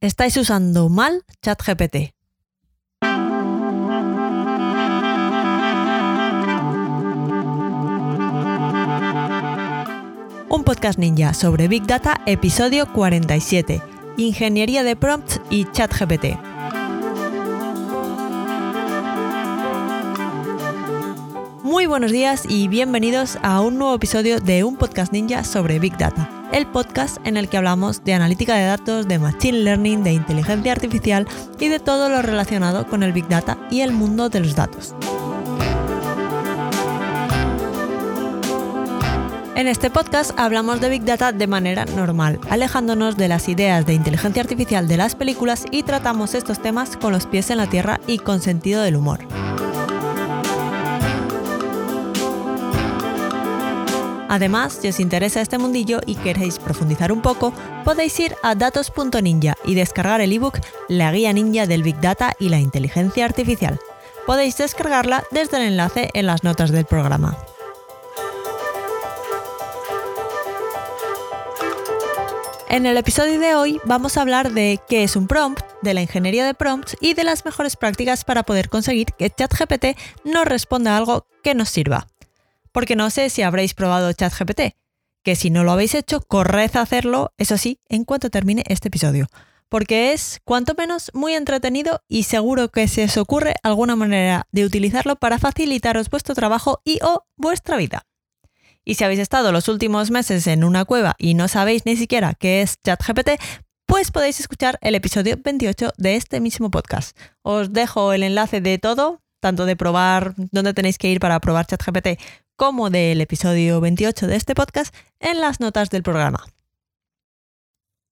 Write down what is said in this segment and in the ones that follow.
estáis usando mal ChatGPT. Un podcast ninja sobre Big Data, episodio 47, Ingeniería de Prompts y ChatGPT. Buenos días y bienvenidos a un nuevo episodio de un podcast ninja sobre Big Data, el podcast en el que hablamos de analítica de datos, de machine learning, de inteligencia artificial y de todo lo relacionado con el Big Data y el mundo de los datos. En este podcast hablamos de Big Data de manera normal, alejándonos de las ideas de inteligencia artificial de las películas y tratamos estos temas con los pies en la tierra y con sentido del humor. Además, si os interesa este mundillo y queréis profundizar un poco, podéis ir a datos.ninja y descargar el ebook La guía ninja del Big Data y la inteligencia artificial. Podéis descargarla desde el enlace en las notas del programa. En el episodio de hoy vamos a hablar de qué es un prompt, de la ingeniería de prompts y de las mejores prácticas para poder conseguir que ChatGPT nos responda algo que nos sirva. Porque no sé si habréis probado ChatGPT, que si no lo habéis hecho, corred a hacerlo, eso sí, en cuanto termine este episodio. Porque es, cuanto menos, muy entretenido y seguro que se os ocurre alguna manera de utilizarlo para facilitaros vuestro trabajo y o vuestra vida. Y si habéis estado los últimos meses en una cueva y no sabéis ni siquiera qué es ChatGPT, pues podéis escuchar el episodio 28 de este mismo podcast. Os dejo el enlace de todo, tanto de probar dónde tenéis que ir para probar ChatGPT como del episodio 28 de este podcast, en las notas del programa.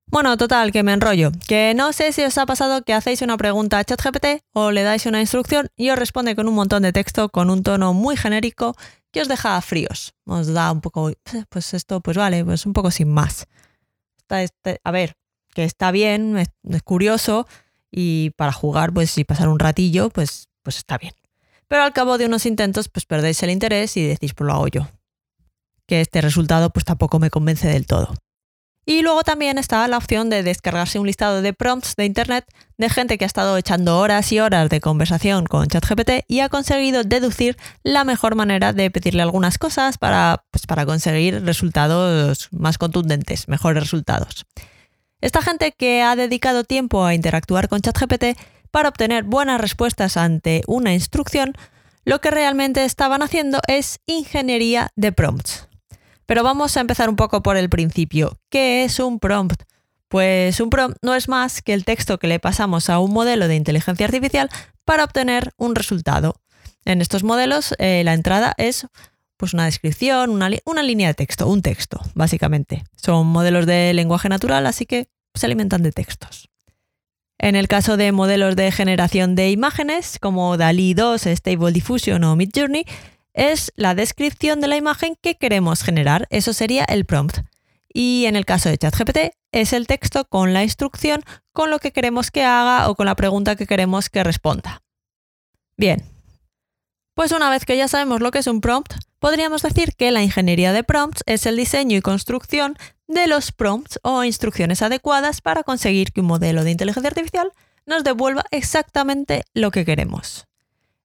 Bueno, total, que me enrollo. Que no sé si os ha pasado que hacéis una pregunta a ChatGPT o le dais una instrucción y os responde con un montón de texto, con un tono muy genérico que os deja fríos. Os da un poco, pues esto, pues vale, pues un poco sin más. Este, a ver, que está bien, es, curioso y para jugar, pues si pasar un ratillo, pues, pues está bien. Pero al cabo de unos intentos, pues perdéis el interés y decís, pues lo hago yo. Que este resultado, pues tampoco me convence del todo. Y luego también está la opción de descargarse un listado de prompts de Internet de gente que ha estado echando horas y horas de conversación con ChatGPT y ha conseguido deducir la mejor manera de pedirle algunas cosas para, pues, para conseguir resultados más contundentes, mejores resultados. Esta gente que ha dedicado tiempo a interactuar con ChatGPT para obtener buenas respuestas ante una instrucción, lo que realmente estaban haciendo es ingeniería de prompts. Pero vamos a empezar un poco por el principio. ¿Qué es un prompt? Pues un prompt no es más que el texto que le pasamos a un modelo de inteligencia artificial para obtener un resultado. En estos modelos eh, la entrada es pues una descripción, una, una, línea de texto, un texto, básicamente. Son modelos de lenguaje natural, así que se alimentan de textos. En el caso de modelos de generación de imágenes, como DALI 2, Stable Diffusion o Midjourney, es la descripción de la imagen que queremos generar. Eso sería el prompt. Y en el caso de ChatGPT es el texto con la instrucción, con lo que queremos que haga o con la pregunta que queremos que responda. Bien. Pues una vez que ya sabemos lo que es un prompt, podríamos decir que la ingeniería de prompts es el diseño y construcción de los prompts o instrucciones adecuadas para conseguir que un modelo de inteligencia artificial nos devuelva exactamente lo que queremos.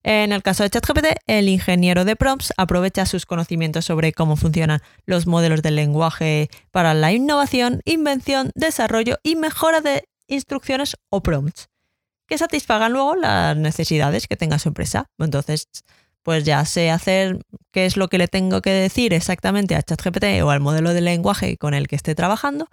En el caso de ChatGPT, el ingeniero de prompts aprovecha sus conocimientos sobre cómo funcionan los modelos del lenguaje para la innovación, invención, desarrollo y mejora de instrucciones o prompts que satisfagan luego las necesidades que tenga su empresa. Entonces, pues ya sé hacer qué es lo que le tengo que decir exactamente a ChatGPT o al modelo de lenguaje con el que esté trabajando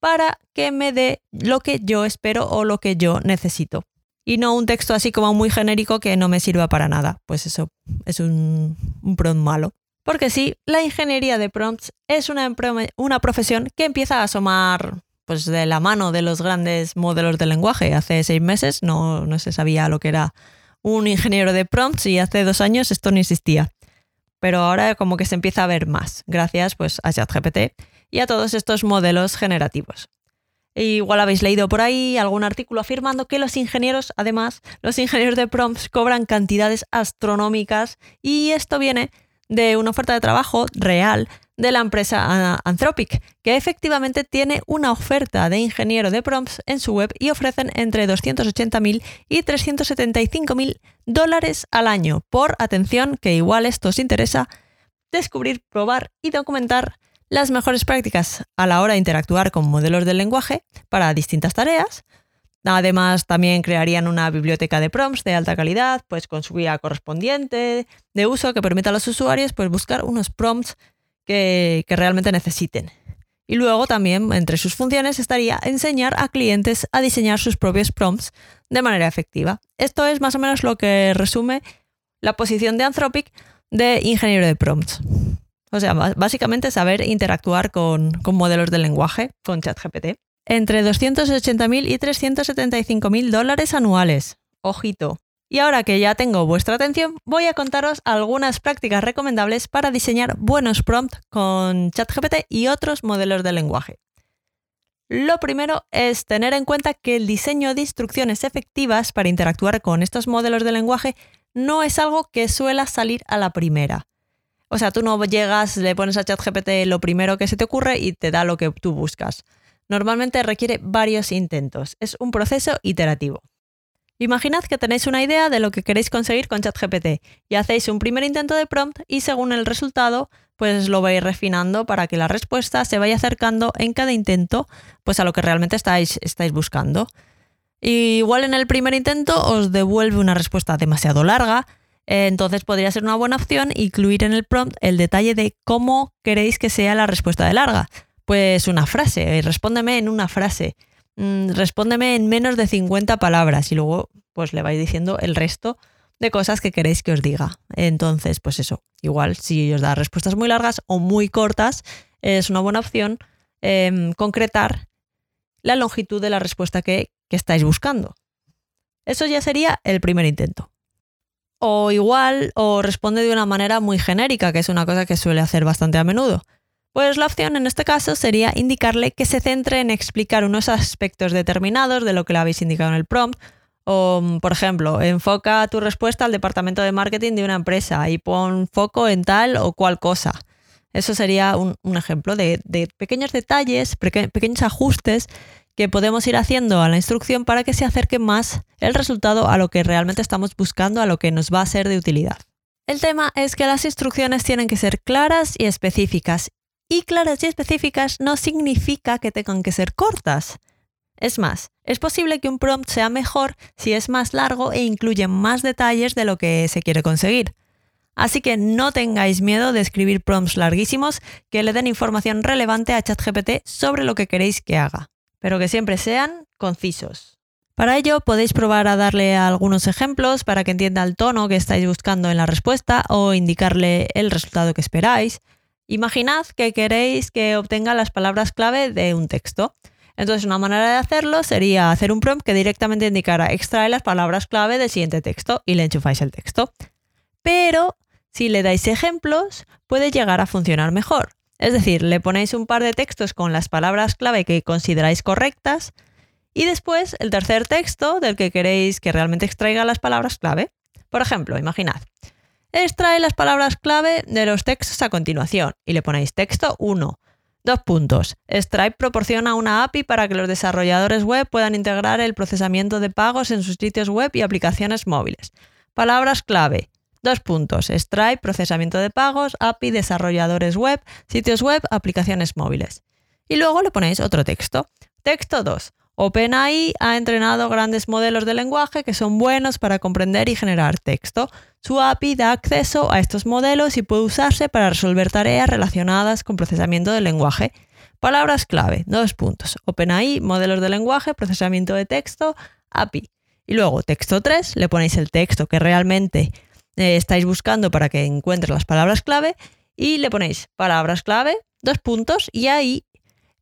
para que me dé lo que yo espero o lo que yo necesito y no un texto así como muy genérico que no me sirva para nada. Pues eso es un, prompt malo. Porque sí, la ingeniería de prompts es una, una profesión que empieza a asomar pues de la mano de los grandes modelos de lenguaje. Hace seis meses no, no se sabía lo que era un ingeniero de prompts y hace dos años esto no existía. Pero ahora como que se empieza a ver más, gracias pues a ChatGPT y a todos estos modelos generativos. Igual habéis leído por ahí algún artículo afirmando que los ingenieros, además, los ingenieros de prompts cobran cantidades astronómicas y esto viene de una oferta de trabajo real de la empresa Anthropic, que efectivamente tiene una oferta de ingeniero de prompts en su web y ofrecen entre 280.000 y 375.000 dólares al año por atención, que igual esto os interesa, descubrir, probar y documentar las mejores prácticas a la hora de interactuar con modelos del lenguaje para distintas tareas. Además, también crearían una biblioteca de prompts de alta calidad, pues con su guía correspondiente de uso que permita a los usuarios pues, buscar unos prompts que, realmente necesiten. Y luego también entre sus funciones estaría enseñar a clientes a diseñar sus propios prompts de manera efectiva. Esto es más o menos lo que resume la posición de Anthropic de ingeniero de prompts. O sea, básicamente saber interactuar con, con modelos de lenguaje, con ChatGPT. Entre 280.000 y 375.000 dólares anuales. Ojito. Y ahora que ya tengo vuestra atención, voy a contaros algunas prácticas recomendables para diseñar buenos prompts con ChatGPT y otros modelos de lenguaje. Lo primero es tener en cuenta que el diseño de instrucciones efectivas para interactuar con estos modelos de lenguaje no es algo que suela salir a la primera. O sea, tú no llegas, le pones a ChatGPT lo primero que se te ocurre y te da lo que tú buscas. Normalmente requiere varios intentos. Es un proceso iterativo. Imaginad que tenéis una idea de lo que queréis conseguir con ChatGPT y hacéis un primer intento de prompt y según el resultado, pues lo vais refinando para que la respuesta se vaya acercando en cada intento pues a lo que realmente estáis, estáis buscando. igual en el primer intento os devuelve una respuesta demasiado larga, entonces podría ser una buena opción incluir en el prompt el detalle de cómo queréis que sea la respuesta de larga. Pues una frase, respóndeme en una frase. Mm, respóndeme en menos de 50 palabras y luego pues le vais diciendo el resto de cosas que queréis que os diga. Entonces, pues eso, igual si os da respuestas muy largas o muy cortas, es una buena opción em, concretar la longitud de la respuesta que, que estáis buscando. Eso ya sería el primer intento. O igual, o responde de una manera muy genérica, que es una cosa que suele hacer bastante a menudo. Pues la opción en este caso sería indicarle que se centre en explicar unos aspectos determinados de lo que le habéis indicado en el prompt. O, mm, por ejemplo, enfoca tu respuesta al departamento de marketing de una empresa y pon foco en tal o cual cosa. Eso sería un, ejemplo de, pequeños detalles, pequeños ajustes que podemos ir haciendo a la instrucción para que se acerque más el resultado a lo que realmente estamos buscando, a lo que nos va a ser de utilidad. El tema es que las instrucciones tienen que ser claras y específicas y claras y específicas no significa que tengan que ser cortas. Es más, es posible que un prompt sea mejor si es más largo e incluye más detalles de lo que se quiere conseguir. Así que no tengáis miedo de escribir prompts larguísimos que le den información relevante a ChatGPT sobre lo que queréis que haga, pero que siempre sean concisos. Para ello podéis probar a darle algunos ejemplos para que entienda el tono que estáis buscando en la respuesta o indicarle el resultado que esperáis. Imaginad que queréis que obtenga las palabras clave de un texto. Entonces, una manera de hacerlo sería hacer un prompt que directamente indicara extrae las palabras clave del siguiente texto y le enchufáis el texto. Pero si le dais ejemplos, puede llegar a funcionar mejor. Es decir, le ponéis un par de textos con las palabras clave que consideráis correctas y después el tercer texto del que queréis que realmente extraiga las palabras clave. Por ejemplo, imaginad, extrae las palabras clave de los textos a continuación y le ponéis texto 1. Dos puntos. Stripe proporciona una API para que los desarrolladores web puedan integrar el procesamiento de pagos en sus sitios web y aplicaciones móviles. Palabras clave. Dos puntos. Stripe, procesamiento de pagos, API, desarrolladores web, sitios web, aplicaciones móviles. Y luego le ponéis otro texto. Texto 2. OpenAI ha entrenado grandes modelos de lenguaje que son buenos para comprender y generar texto. Su API da acceso a estos modelos y puede usarse para resolver tareas relacionadas con procesamiento del lenguaje. Palabras clave, dos puntos. OpenAI, modelos de lenguaje, procesamiento de texto, API. Y luego, texto 3, le ponéis el texto que realmente eh, estáis buscando para que encuentre las palabras clave y le ponéis palabras clave, dos puntos, y ahí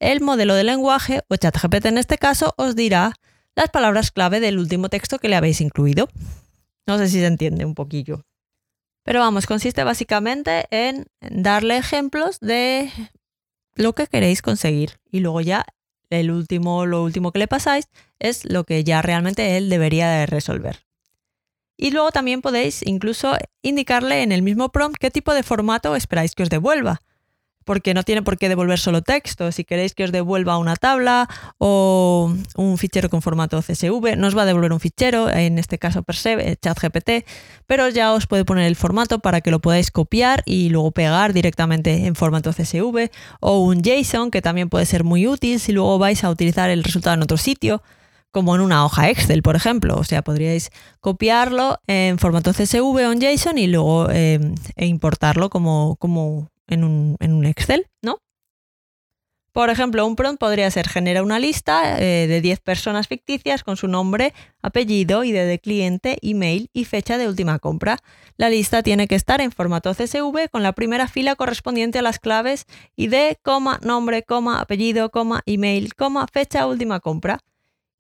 el modelo de lenguaje, o ChatGPT en este caso, os dirá las palabras clave del último texto que le habéis incluido. No sé si se entiende un poquillo. Pero vamos, consiste básicamente en darle ejemplos de lo que queréis conseguir. Y luego ya el último, lo último que le pasáis es lo que ya realmente él debería de resolver. Y luego también podéis incluso indicarle en el mismo prompt qué tipo de formato esperáis que os devuelva. Porque no tiene por qué devolver solo texto. Si queréis que os devuelva una tabla o un fichero con formato CSV, no os va a devolver un fichero, en este caso per se, eh, ChatGPT, pero ya os puede poner el formato para que lo podáis copiar y luego pegar directamente en formato CSV o un JSON que también puede ser muy útil si luego vais a utilizar el resultado en otro sitio como en una hoja Excel, por ejemplo. O sea, podríais copiarlo en formato CSV o en JSON y luego eh, e importarlo como, como en un, Excel, ¿no? Por ejemplo, un prompt podría ser genera una lista eh, de 10 personas ficticias con su nombre, apellido, ID de cliente, email y fecha de última compra. La lista tiene que estar en formato CSV con la primera fila correspondiente a las claves ID, nombre, apellido, email, fecha última compra.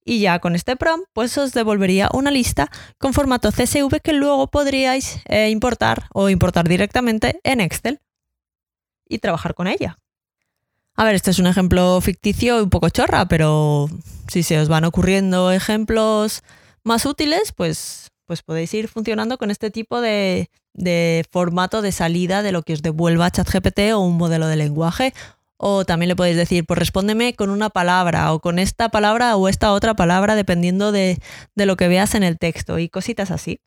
Y ya con este prompt, pues os devolvería una lista con formato CSV que luego podríais eh, importar o importar directamente en Excel y trabajar con ella. A ver, este es un ejemplo ficticio un poco chorra, pero si se os van ocurriendo ejemplos más útiles, pues, pues podéis ir funcionando con este tipo de, de formato de salida de lo que os devuelva ChatGPT o un modelo de lenguaje. O también le podéis decir, pues respóndeme con una palabra o con esta palabra o esta otra palabra, dependiendo de, de lo que veas en el texto y cositas así.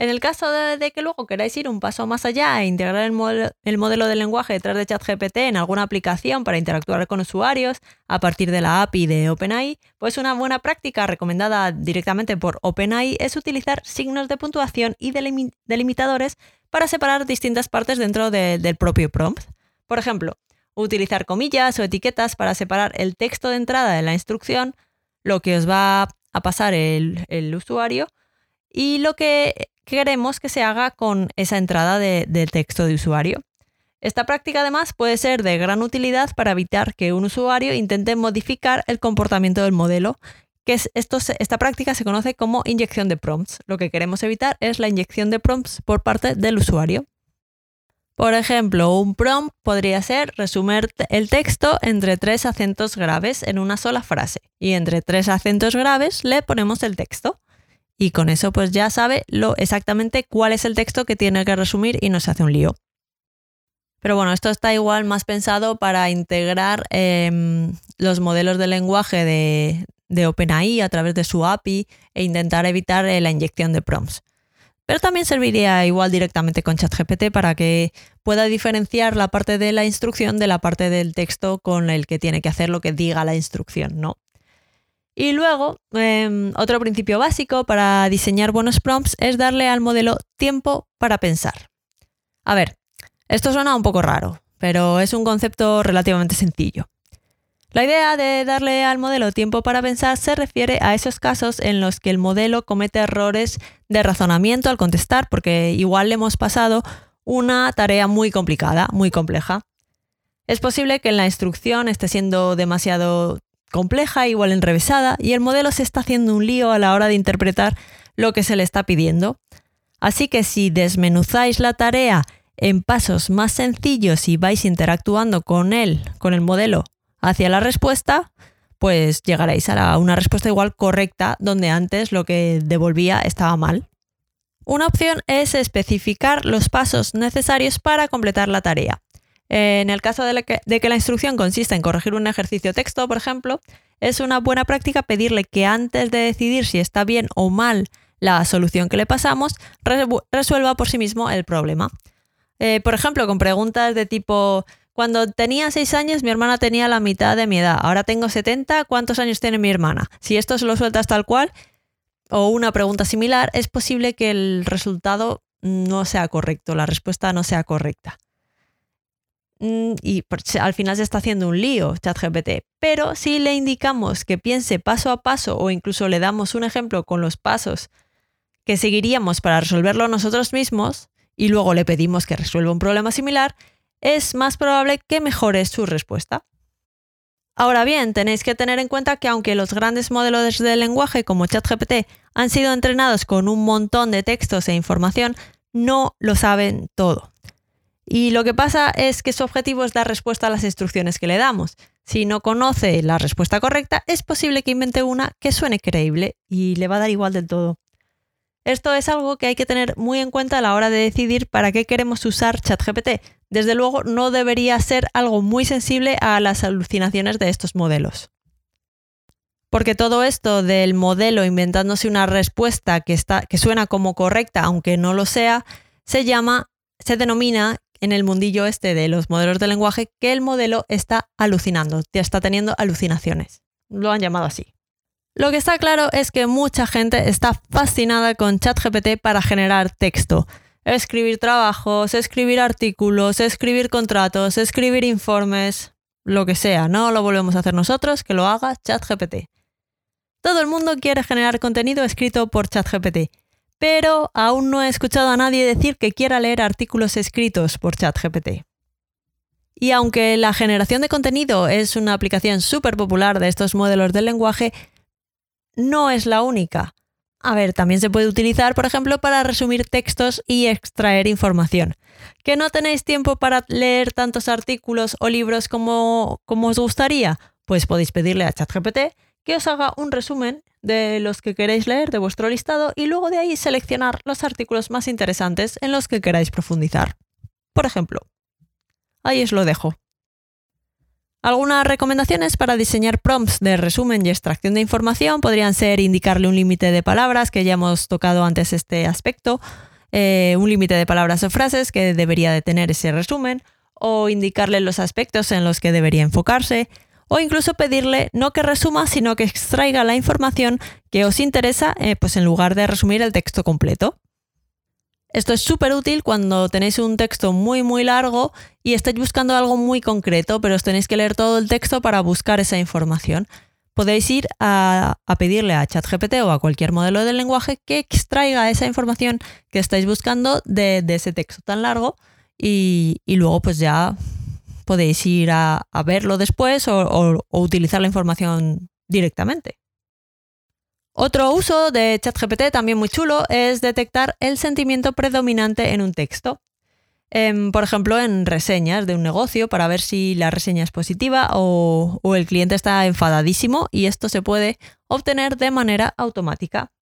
En el caso de, que luego queráis ir un paso más allá e integrar el, modelo de lenguaje detrás de ChatGPT en alguna aplicación para interactuar con usuarios a partir de la API de OpenAI, pues una buena práctica recomendada directamente por OpenAI es utilizar signos de puntuación y delimitadores para separar distintas partes dentro del propio prompt. Por ejemplo, utilizar comillas o etiquetas para separar el texto de entrada de la instrucción, lo que os va a pasar el, el usuario, y lo que queremos que se haga con esa entrada de, texto de usuario. Esta práctica además puede ser de gran utilidad para evitar que un usuario intente modificar el comportamiento del modelo, que es esto, esta práctica se conoce como inyección de prompts. Lo que queremos evitar es la inyección de prompts por parte del usuario. Por ejemplo, un prompt podría ser resumir el texto entre tres acentos graves en una sola frase y entre tres acentos graves le ponemos el texto y con eso pues ya sabe lo, exactamente cuál es el texto que tiene que resumir y no se hace un lío. Pero bueno, esto está igual más pensado para integrar em, los modelos de lenguaje de, OpenAI a través de su API e intentar evitar eh, la inyección de prompts. Pero también serviría igual directamente con ChatGPT para que pueda diferenciar la parte de la instrucción de la parte del texto con el que tiene que hacer lo que diga la instrucción, ¿no? Y luego, em, otro principio básico para diseñar buenos prompts es darle al modelo tiempo para pensar. A ver, esto suena un poco raro, pero es un concepto relativamente sencillo. La idea de darle al modelo tiempo para pensar se refiere a esos casos en los que el modelo comete errores de razonamiento al contestar, porque igual le hemos pasado una tarea muy complicada, muy compleja. Es posible que en la instrucción esté siendo demasiado compleja, igual enrevesada, y el modelo se está haciendo un lío a la hora de interpretar lo que se le está pidiendo. Así que si desmenuzáis la tarea en pasos más sencillos y vais interactuando con él, con el modelo, hacia la respuesta, pues llegaréis a una respuesta igual correcta donde antes lo que devolvía estaba mal. Una opción es especificar los pasos necesarios para completar la tarea. En el caso de, que, la instrucción consista en corregir un ejercicio texto, por ejemplo, es una buena práctica pedirle que antes de decidir si está bien o mal la solución que le pasamos, resuelva por sí mismo el problema. Eh, por ejemplo, con preguntas de tipo, cuando tenía 6 años mi hermana tenía la mitad de mi edad, ahora tengo 70, ¿cuántos años tiene mi hermana? Si esto se lo sueltas tal cual, o una pregunta similar, es posible que el resultado no sea correcto, la respuesta no sea correcta. Mm, y al final se está haciendo un lío ChatGPT. Pero si le indicamos que piense paso a paso o incluso le damos un ejemplo con los pasos que seguiríamos para resolverlo nosotros mismos y luego le pedimos que resuelva un problema similar, es más probable que mejore su respuesta. Ahora bien, tenéis que tener en cuenta que aunque los grandes modelos de lenguaje como ChatGPT han sido entrenados con un montón de textos e información, no lo saben todo. Y lo que pasa es que su objetivo es dar respuesta a las instrucciones que le damos. Si no conoce la respuesta correcta, es posible que invente una que suene creíble y le va a dar igual del todo. Esto es algo que hay que tener muy en cuenta a la hora de decidir para qué queremos usar ChatGPT. Desde luego no debería ser algo muy sensible a las alucinaciones de estos modelos. Porque todo esto del modelo inventándose una respuesta que, está, que suena como correcta, aunque no lo sea, se llama, se denomina en el mundillo este de los modelos de lenguaje que el modelo está alucinando, está teniendo alucinaciones. Lo han llamado así. Lo que está claro es que mucha gente está fascinada con ChatGPT para generar texto. Escribir trabajos, escribir artículos, escribir contratos, escribir informes, lo que sea. No lo volvemos a hacer nosotros, que lo haga ChatGPT. Todo el mundo quiere generar contenido escrito por ChatGPT, pero aún no he escuchado a nadie decir que quiera leer artículos escritos por ChatGPT. Y aunque la generación de contenido es una aplicación súper popular de estos modelos del lenguaje, no es la única. A ver, también se puede utilizar, por ejemplo, para resumir textos y extraer información. ¿Que no tenéis tiempo para leer tantos artículos o libros como, como os gustaría? Pues podéis pedirle a ChatGPT que os haga un resumen de los que queréis leer de vuestro listado y luego de ahí seleccionar los artículos más interesantes en los que queráis profundizar. Por ejemplo, ahí os lo dejo. Algunas recomendaciones para diseñar prompts de resumen y extracción de información podrían ser indicarle un límite de palabras, que ya hemos tocado antes este aspecto, eh, un límite de palabras o frases que debería de tener ese resumen, o indicarle los aspectos en los que debería enfocarse, o incluso pedirle no que resuma, sino que extraiga la información que os interesa, eh, pues en lugar de resumir el texto completo. Esto es súper útil cuando tenéis un texto muy muy largo y estáis buscando algo muy concreto, pero os tenéis que leer todo el texto para buscar esa información. Podéis ir a, pedirle a ChatGPT o a cualquier modelo de lenguaje que extraiga esa información que estáis buscando de, ese texto tan largo y, y luego pues ya podéis ir a, verlo después o, utilizar la información directamente. Otro uso de ChatGPT también muy chulo es detectar el sentimiento predominante en un texto. Em, por ejemplo, en reseñas de un negocio para ver si la reseña es positiva o, el cliente está enfadadísimo y esto se puede obtener de manera automática.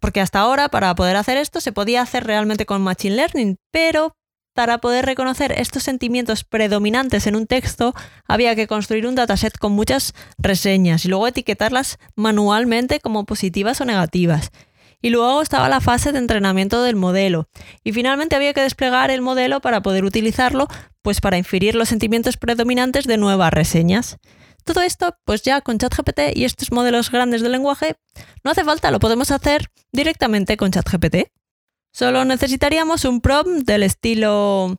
Porque hasta ahora para poder hacer esto se podía hacer realmente con Machine Learning, pero para poder reconocer estos sentimientos predominantes en un texto, había que construir un dataset con muchas reseñas y luego etiquetarlas manualmente como positivas o negativas. Y luego estaba la fase de entrenamiento del modelo. Y finalmente había que desplegar el modelo para poder utilizarlo, pues para inferir los sentimientos predominantes de nuevas reseñas. Todo esto, pues ya con ChatGPT y estos modelos grandes de lenguaje, no hace falta, lo podemos hacer directamente con ChatGPT. Solo necesitaríamos un prompt del estilo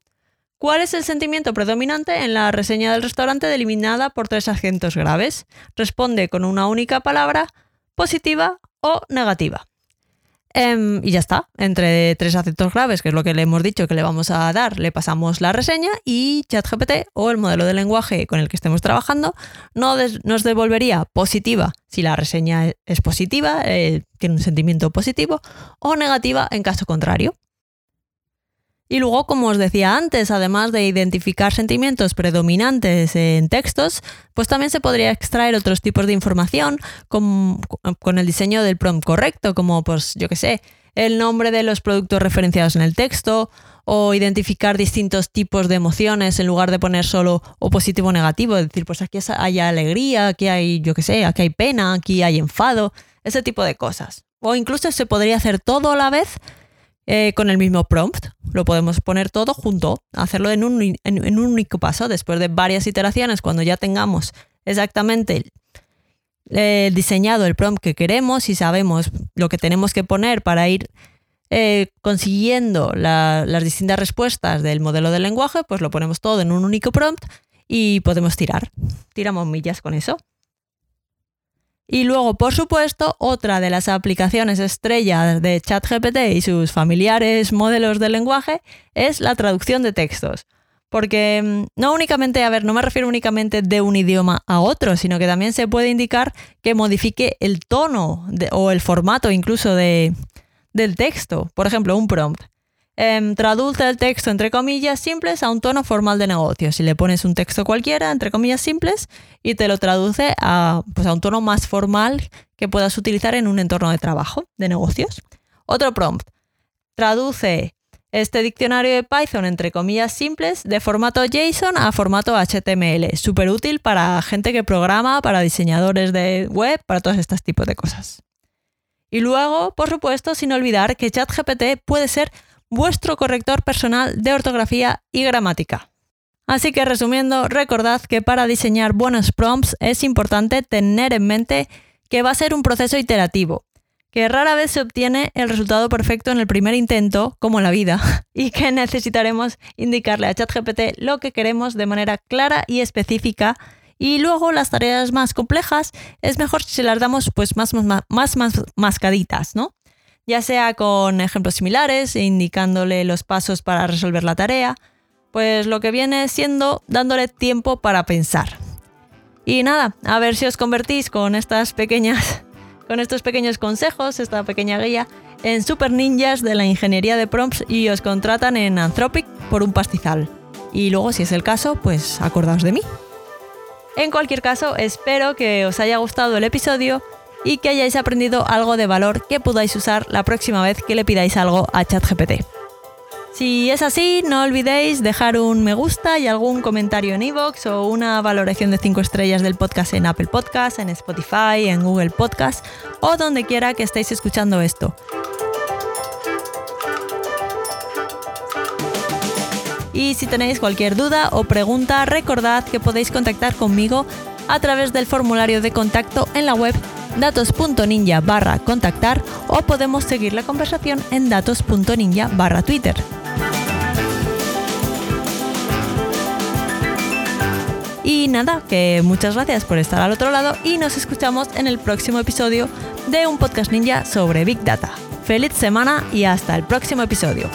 ¿Cuál es el sentimiento predominante en la reseña del restaurante delimitada por tres acentos graves? Responde con una única palabra, positiva o negativa. Em, y ya está, entre tres acentos graves, que es lo que le hemos dicho que le vamos a dar, le pasamos la reseña y ChatGPT o el modelo de lenguaje con el que estemos trabajando nos devolvería positiva si la reseña es positiva, eh, tiene un sentimiento positivo, o negativa en caso contrario. Y luego, como os decía antes, además de identificar sentimientos predominantes en textos, pues también se podría extraer otros tipos de información con, el diseño del prompt correcto, como pues yo que sé, el nombre de los productos referenciados en el texto o identificar distintos tipos de emociones en lugar de poner solo o positivo o negativo, es decir, pues aquí hay alegría, aquí hay, yo que sé, aquí hay pena, aquí hay enfado, ese tipo de cosas. O incluso se podría hacer todo a la vez eh, con el mismo prompt. Lo podemos poner todo junto, hacerlo en un, en, un único paso, después de varias iteraciones, cuando ya tengamos exactamente eh, diseñado el prompt que queremos y sabemos lo que tenemos que poner para ir eh, consiguiendo las distintas respuestas del modelo del lenguaje, pues lo ponemos todo en un único prompt y podemos tirar. Tiramos millas con eso. Y luego, por supuesto, otra de las aplicaciones estrellas de ChatGPT y sus familiares modelos de lenguaje es la traducción de textos. Porque mm, no únicamente, a ver, no me refiero únicamente de un idioma a otro, sino que también se puede indicar que modifique el tono o el formato incluso de, del texto. Por ejemplo, un prompt. Em, traduce el texto entre comillas simples a un tono formal de negocio. Si le pones un texto cualquiera, entre comillas simples, y te lo traduce a, pues a un tono más formal que puedas utilizar en un entorno de trabajo, de negocios. Otro prompt. Traduce este diccionario de Python entre comillas simples de formato JSON a formato HTML. Súper útil para gente que programa, para diseñadores de web, para todos estos tipos de cosas. Y luego, por supuesto, sin olvidar que ChatGPT puede ser vuestro corrector personal de ortografía y gramática. Así que resumiendo, recordad que para diseñar buenos prompts es importante tener en mente que va a ser un proceso iterativo, que rara vez se obtiene el resultado perfecto en el primer intento, como en la vida, y que necesitaremos indicarle a ChatGPT lo que queremos de manera clara y específica. Y luego las tareas más complejas es mejor si las damos pues más, más, más, más mascaditas, ¿no? Ya sea con ejemplos similares, indicándole los pasos para resolver la tarea, pues lo que viene siendo dándole tiempo para pensar. Y nada, a ver si os convertís con estas pequeñas con estos pequeños consejos, esta pequeña guía en super ninjas de la ingeniería de prompts y os contratan en Anthropic por un pastizal. Y luego, si es el caso, pues acordaos de mí. En cualquier caso, espero que os haya gustado el episodio y que hayáis aprendido algo de valor que podáis usar la próxima vez que le pidáis algo a ChatGPT. Si es así, no olvidéis dejar un me gusta y algún comentario en iVoox o una valoración de 5 estrellas del podcast en Apple Podcast, en Spotify, en Google Podcast o donde quiera que estéis escuchando esto. Y si tenéis cualquier duda o pregunta, recordad que podéis contactar conmigo a través del formulario de contacto en la web datos.ninja barra contactar o podemos seguir la conversación en datos.ninja barra Twitter. Y nada, que muchas gracias por estar al otro lado y nos escuchamos en el próximo episodio de un podcast ninja sobre Big Data. Feliz semana y hasta el próximo episodio.